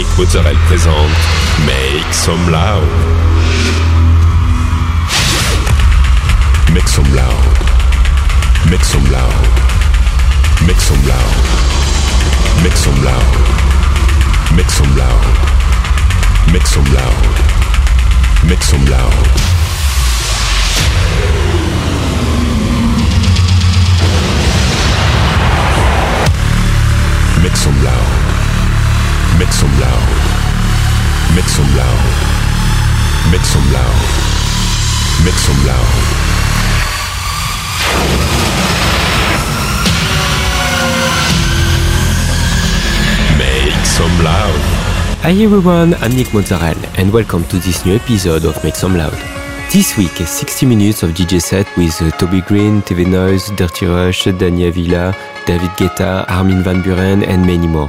Annick Mozzarella présente Make Some Loud. Make some loud. Make some loud. Make some loud. Make some loud. Make some loud. Make some loud. Make some loud. Make some loud. Make some loud. Make some loud. Make some loud. Make some loud. Make some loud. Hi everyone, I'm Nick Mozzarella and welcome to this new episode of Make Some Loud. This week, 60 minutes of DJ set with uh, Toby Green, TV Noise, Dirty Rush, Dania Villa, David Guetta, Armin Van Buren and many more.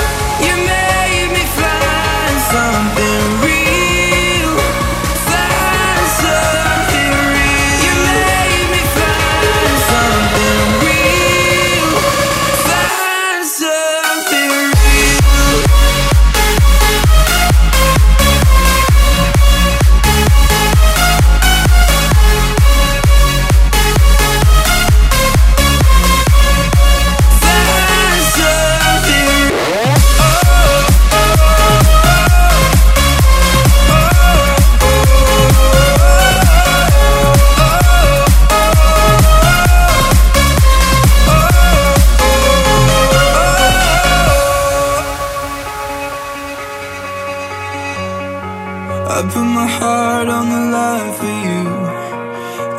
I put my heart on the line for you.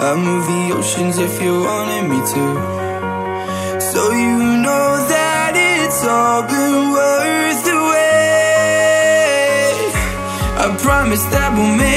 I move the oceans if you wanted me to. So you know that it's all been worth the wait. I promise that we'll make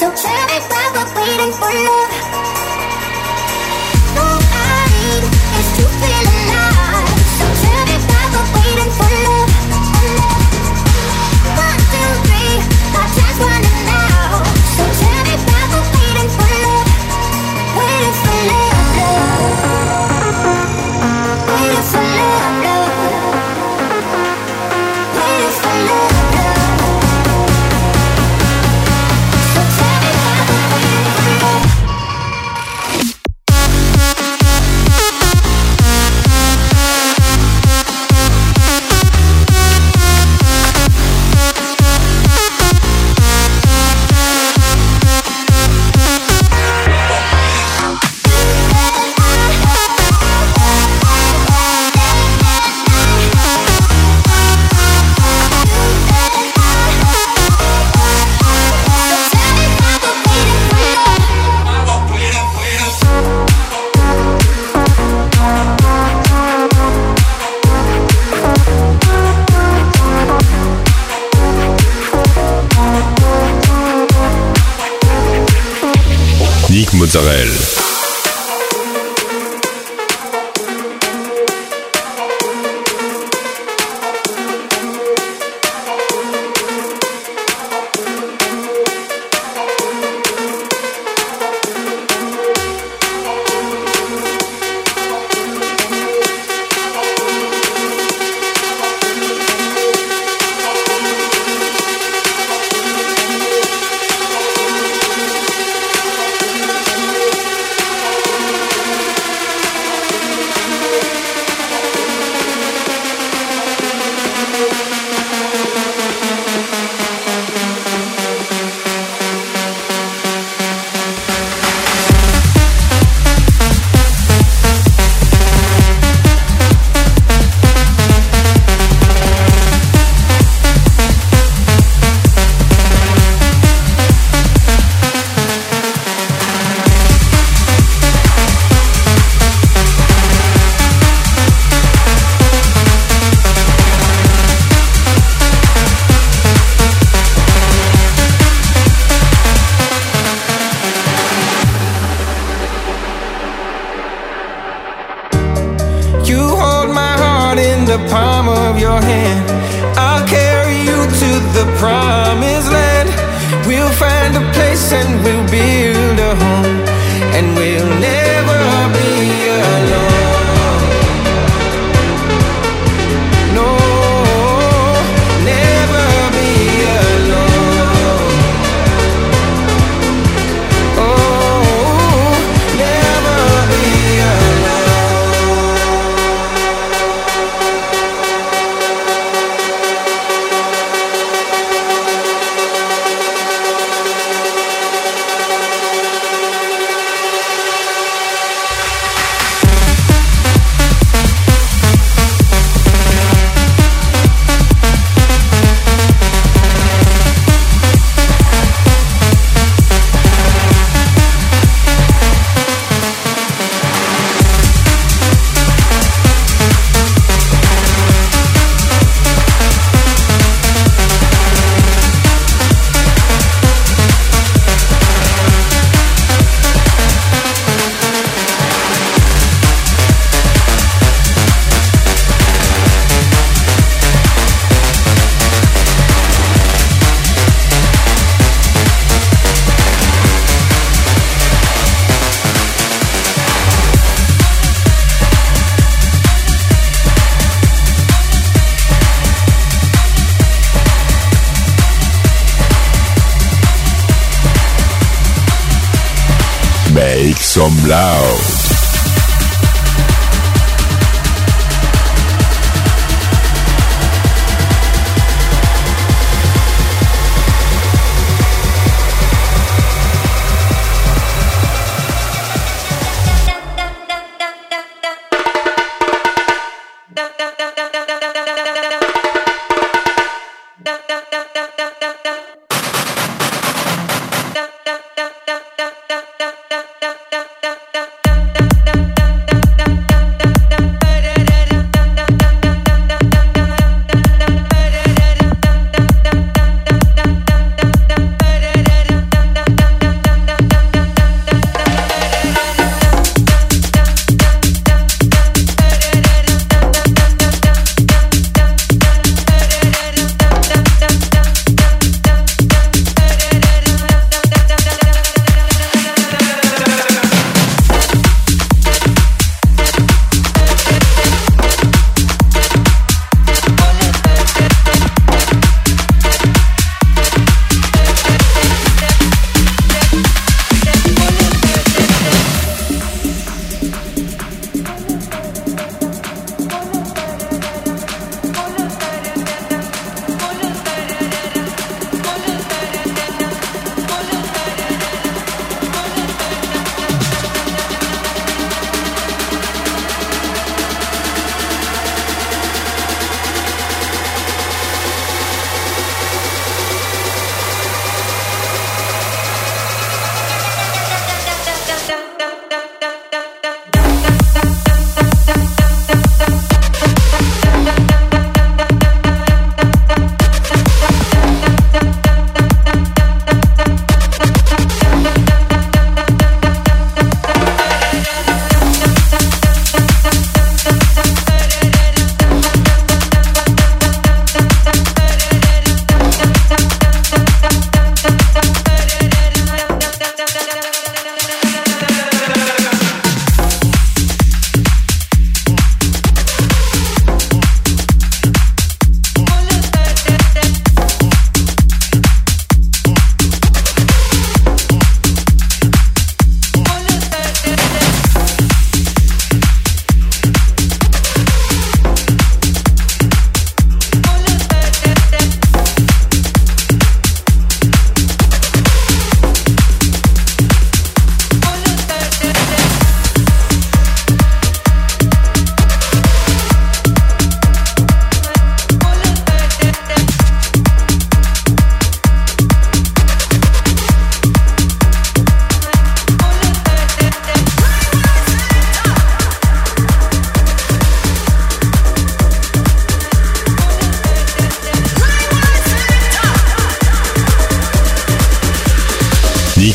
Mozzarella.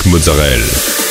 Mozzarella.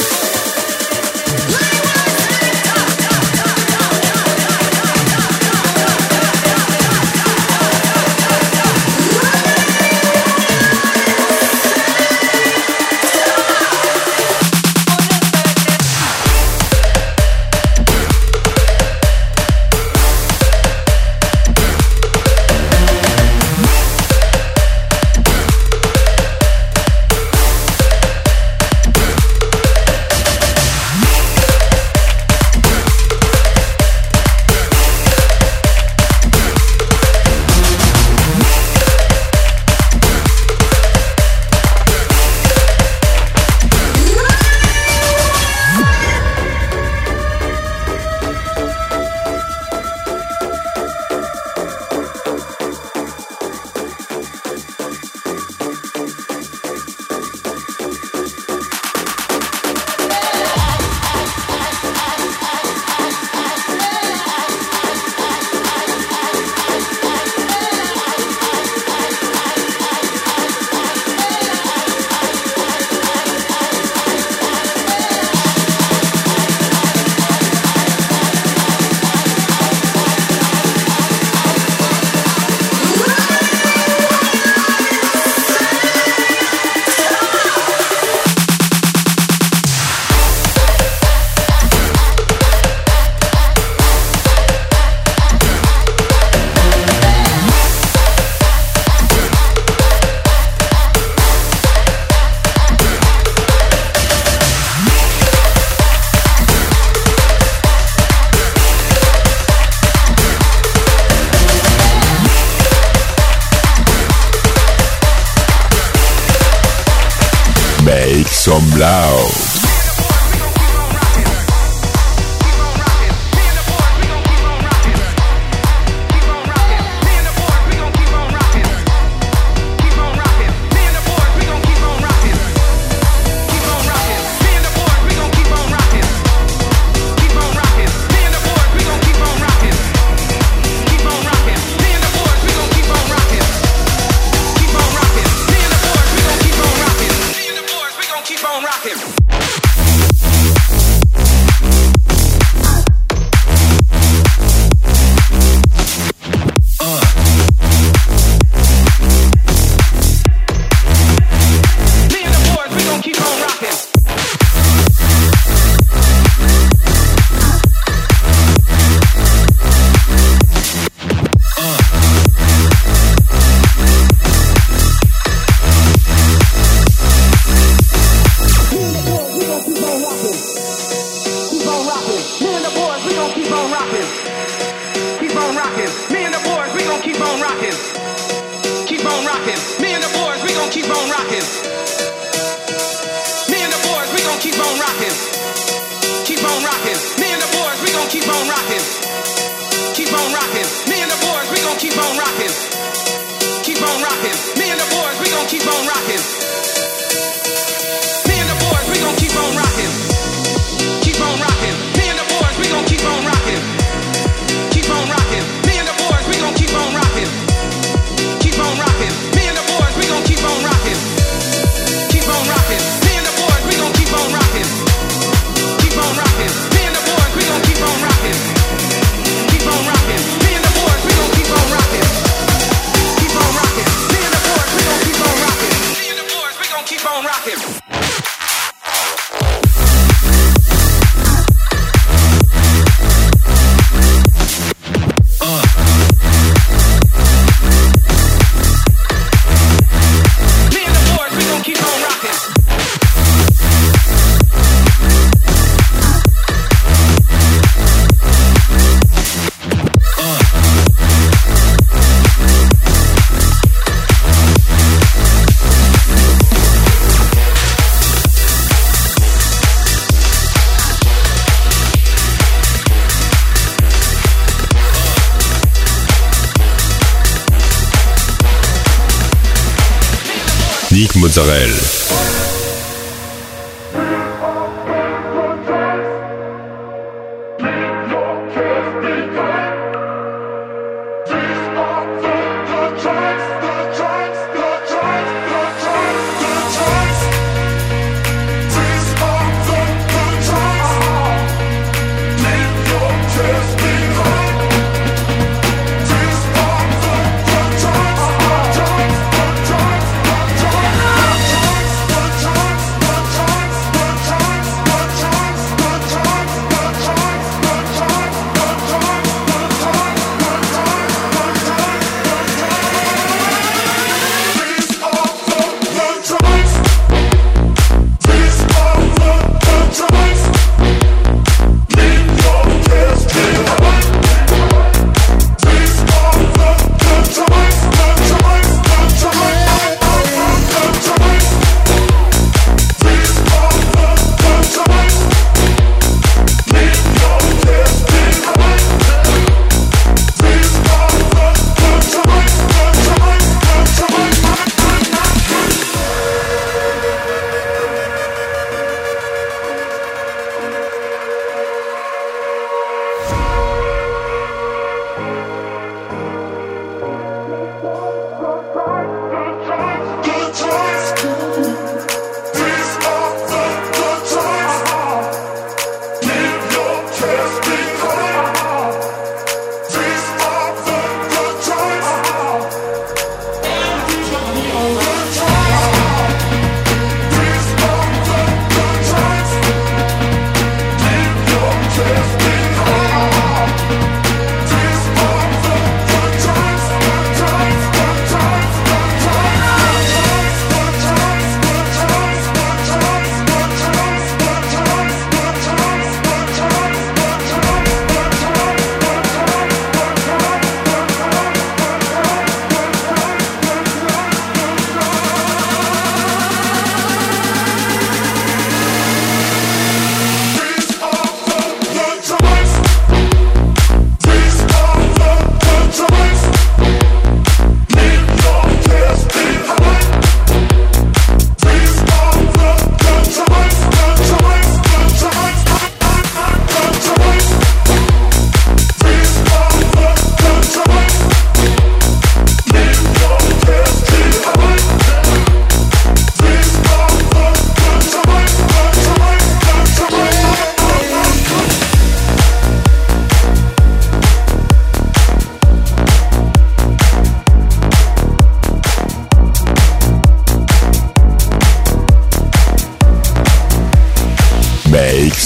Some loud. Sorel.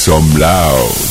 Drop it.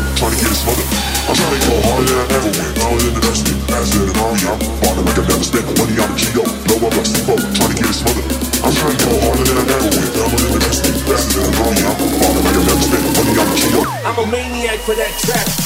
flow, trying to get his mother. I'm trying to go harder than I ever went. Now in the best thing, as in the army, I'm falling like I never spent money on the G.O. No, I'm like Steve-O, trying to get his mother. I'm trying to go harder than I ever went. Now in the best as in the army, I'm falling like I never spent money on the G.O. I'm a maniac for that trap.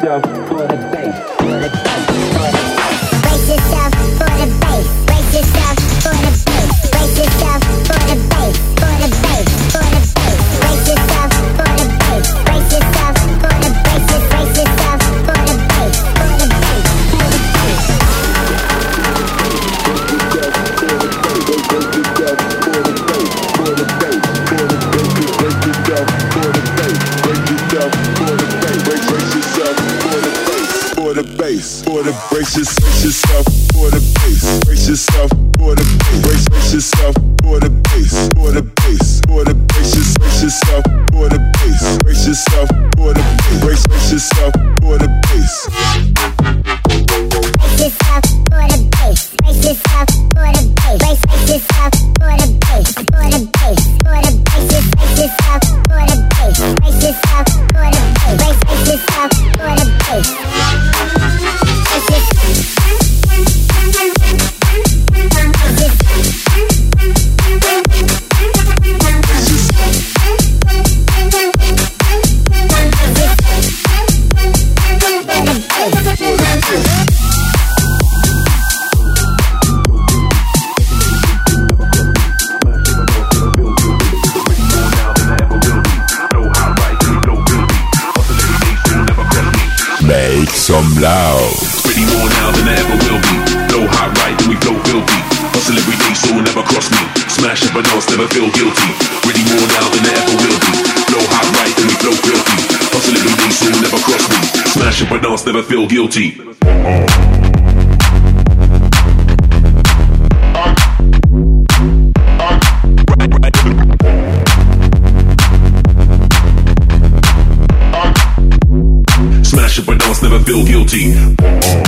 Yeah. make some loud. Pretty more now than I ever will be. No hot right, then we flow filthy. Hustle every day, so will never cross me. Smash up and else, never feel guilty. Pretty more now than I ever will be. No hot right, then we flow filthy. Hustle every day, so will never cross me. Smash up and else, never feel guilty. Oh. guilty.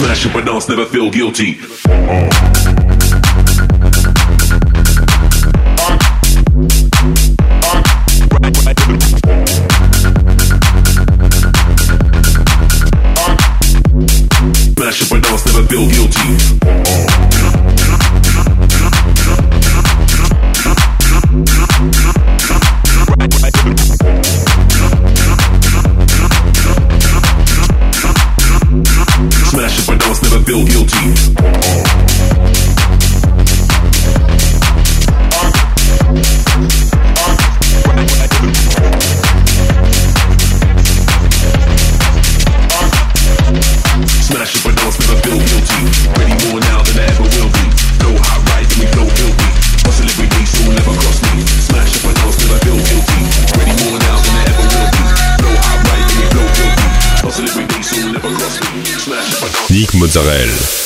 Slash and pronounce, never feel guilty. Mozzarella.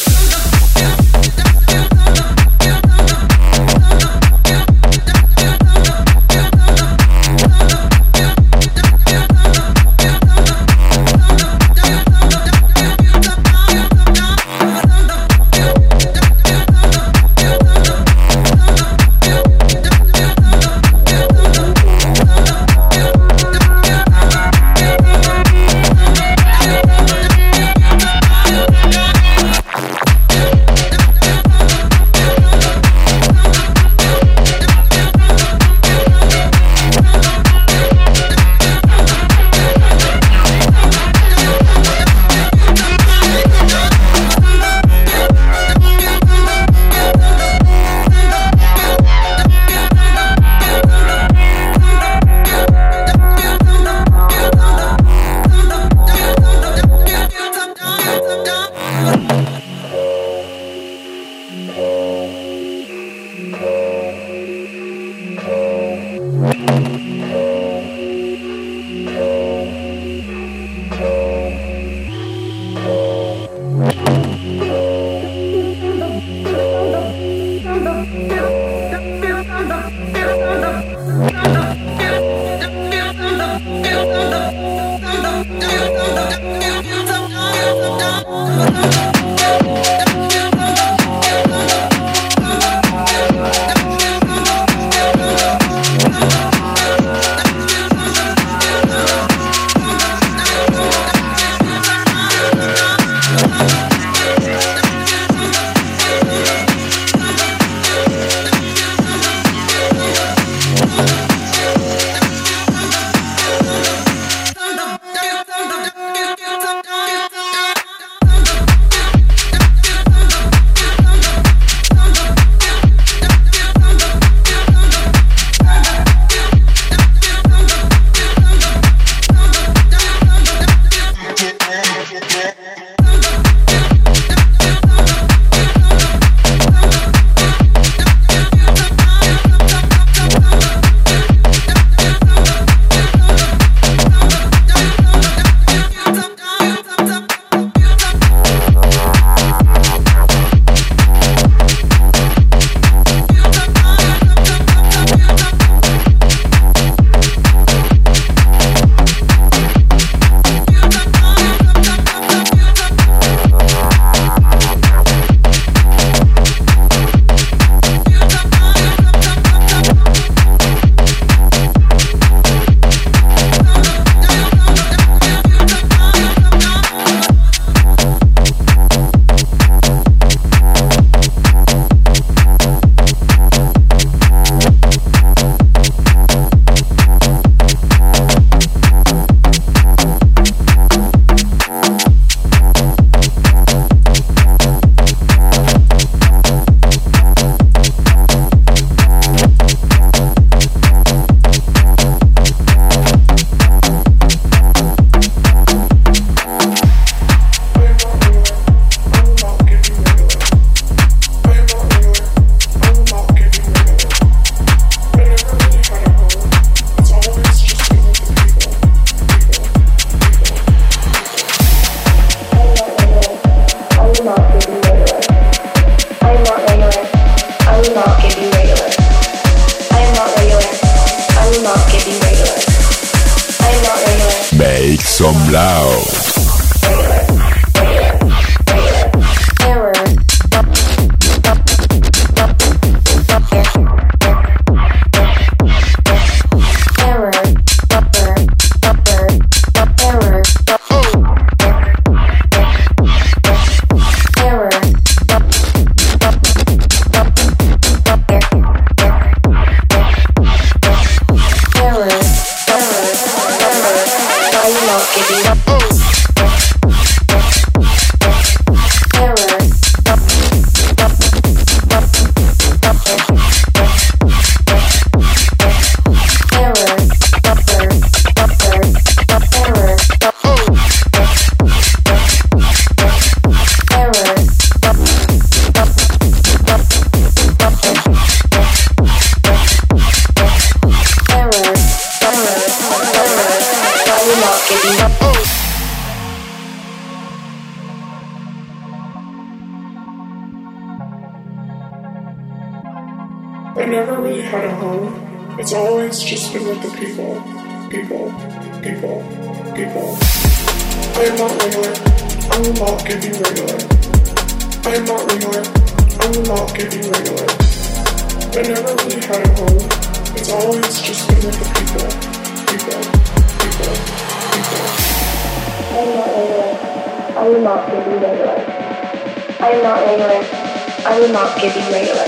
I will not give you regular.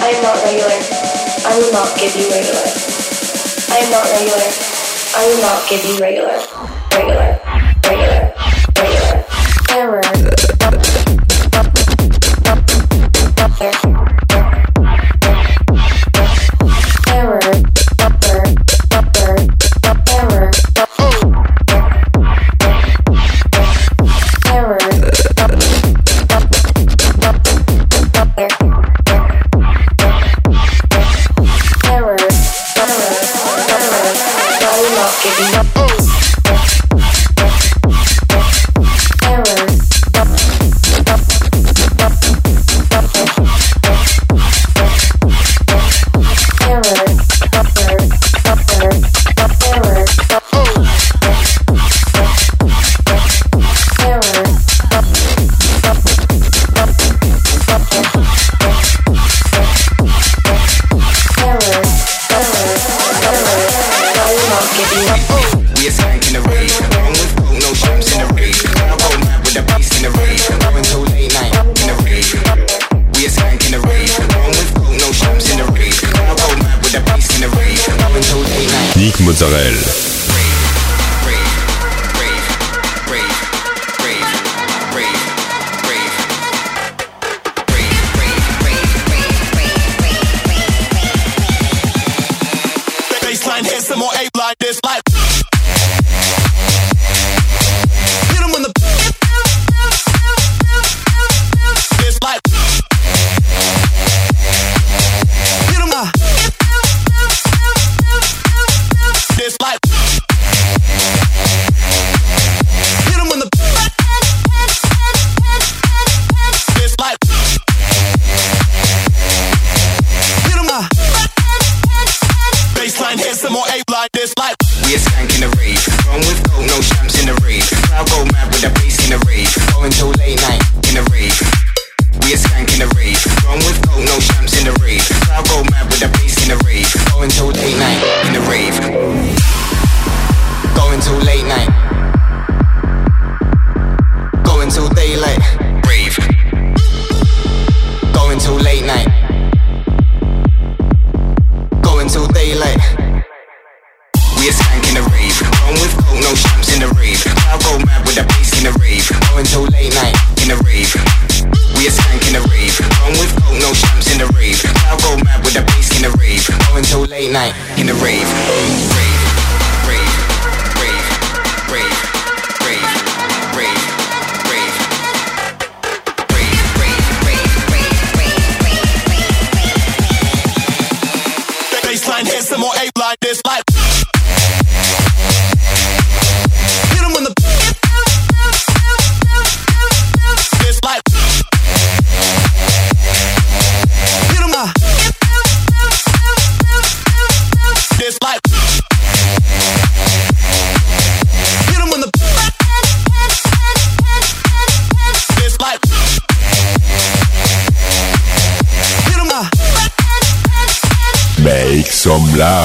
I am not regular. I will not give you regular. I am not regular. I will not give you regular. Regular. Israel.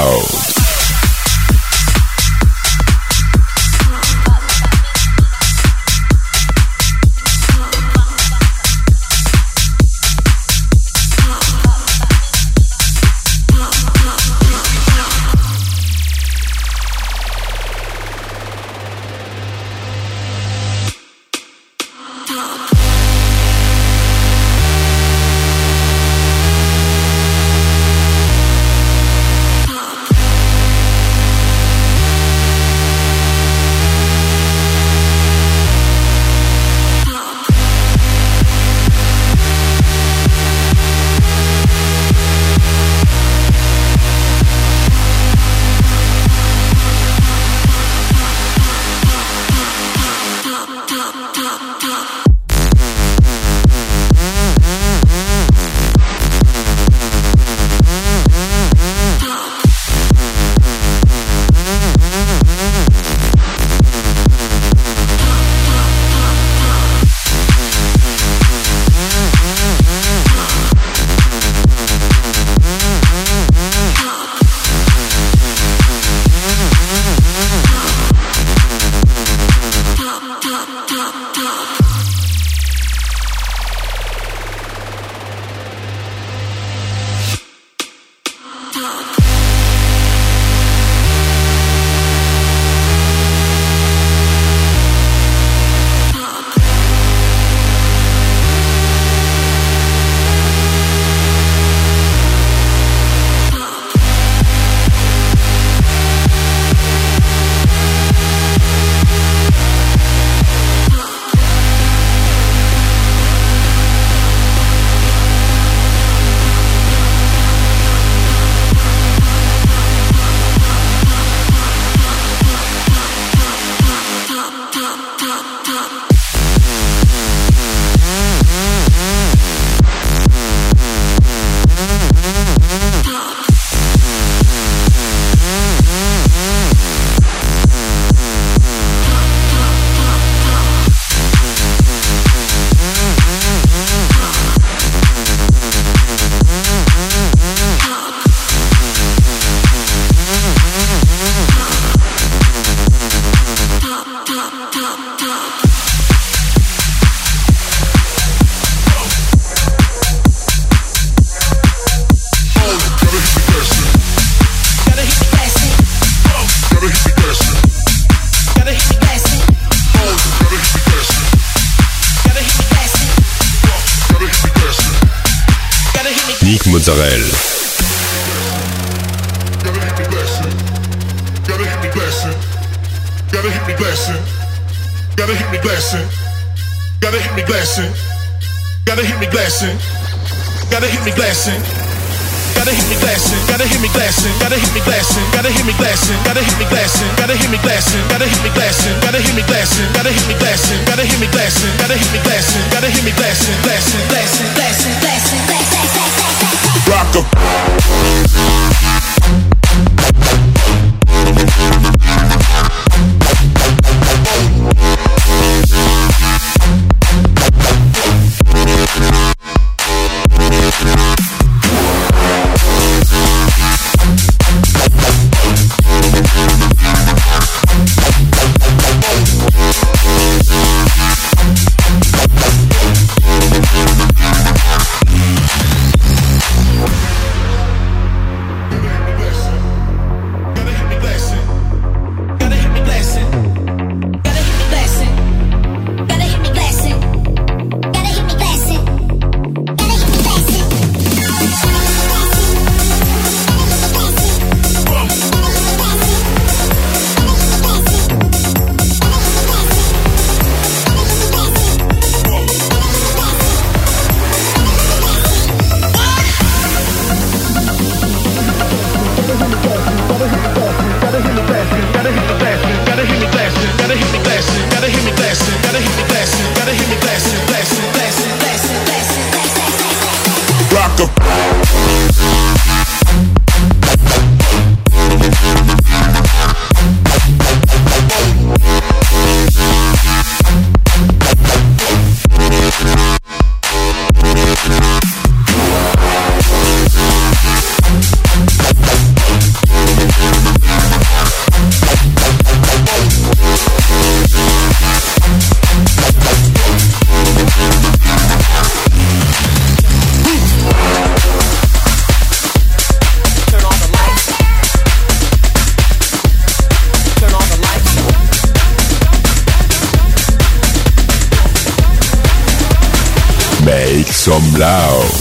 House. Blessing. Gotta hit me blessing. Gotta hit me blessing. Gotta hit me blessing. Gotta hit me blessing. Gotta hit me blessing. Gotta hit me blessing, gotta hit me blessing, gotta hit me blessing, gotta hit me blessing, gotta hit me blessing, gotta hit me blessing, gotta hit me blessing, gotta hit me blessing, gotta hit me blessing, gotta hit me blessing, gotta hit me blessing, gotta hit me blessing, blessing, blessing, blessing, blessing, blessing, blessing, blessing, loud.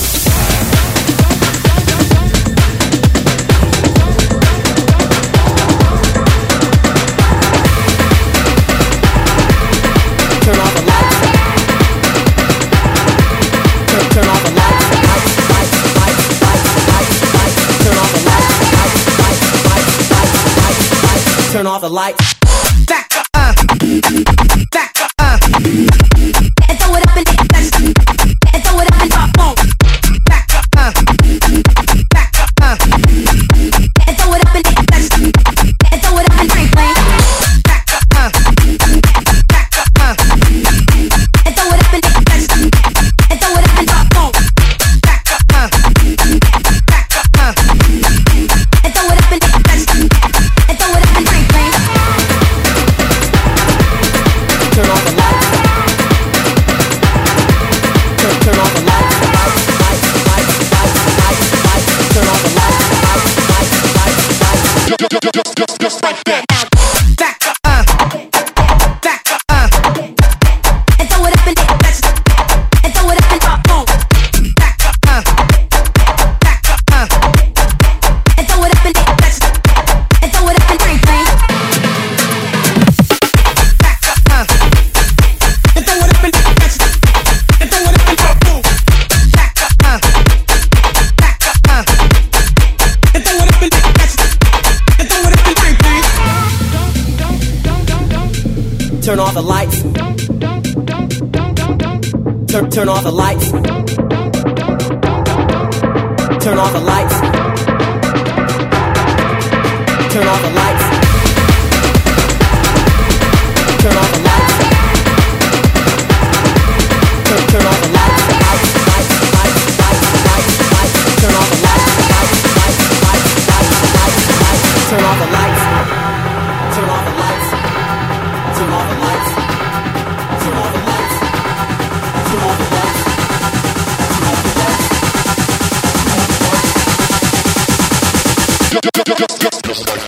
turn off the lights. Turn off the lights. Turn, turn off the lights. Turn off the lights. Turn off the lights. Just like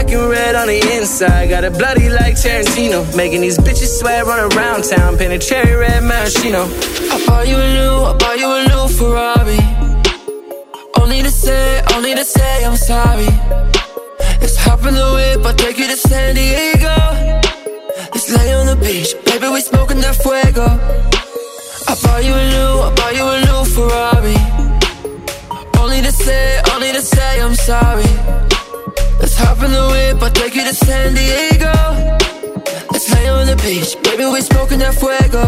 Black and red on the inside, got it bloody like Tarantino. Making these bitches swear run around town, painted cherry red maraschino. I bought you a new, I bought you a new Ferrari. Only to say, only to say I'm sorry. Let's hop in the whip, I'll take you to San Diego. Let's lay on the beach, baby, we smoking that fuego. I bought you a new, I bought you a new Ferrari. Only to say, only to say I'm sorry. Hop in the whip, I'll take you to San Diego. Let's lay on the beach, baby, we smoking that fuego.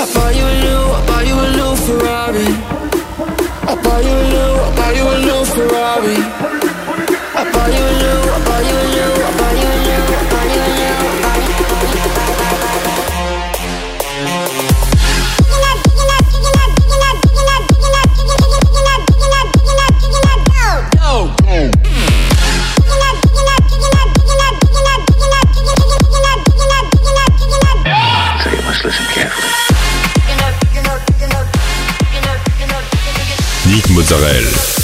I bought you a new, I bought you a new Ferrari. I bought you a new, I bought you a new Ferrari. I bought you a new, I bought you a new, I bought Mozzarella.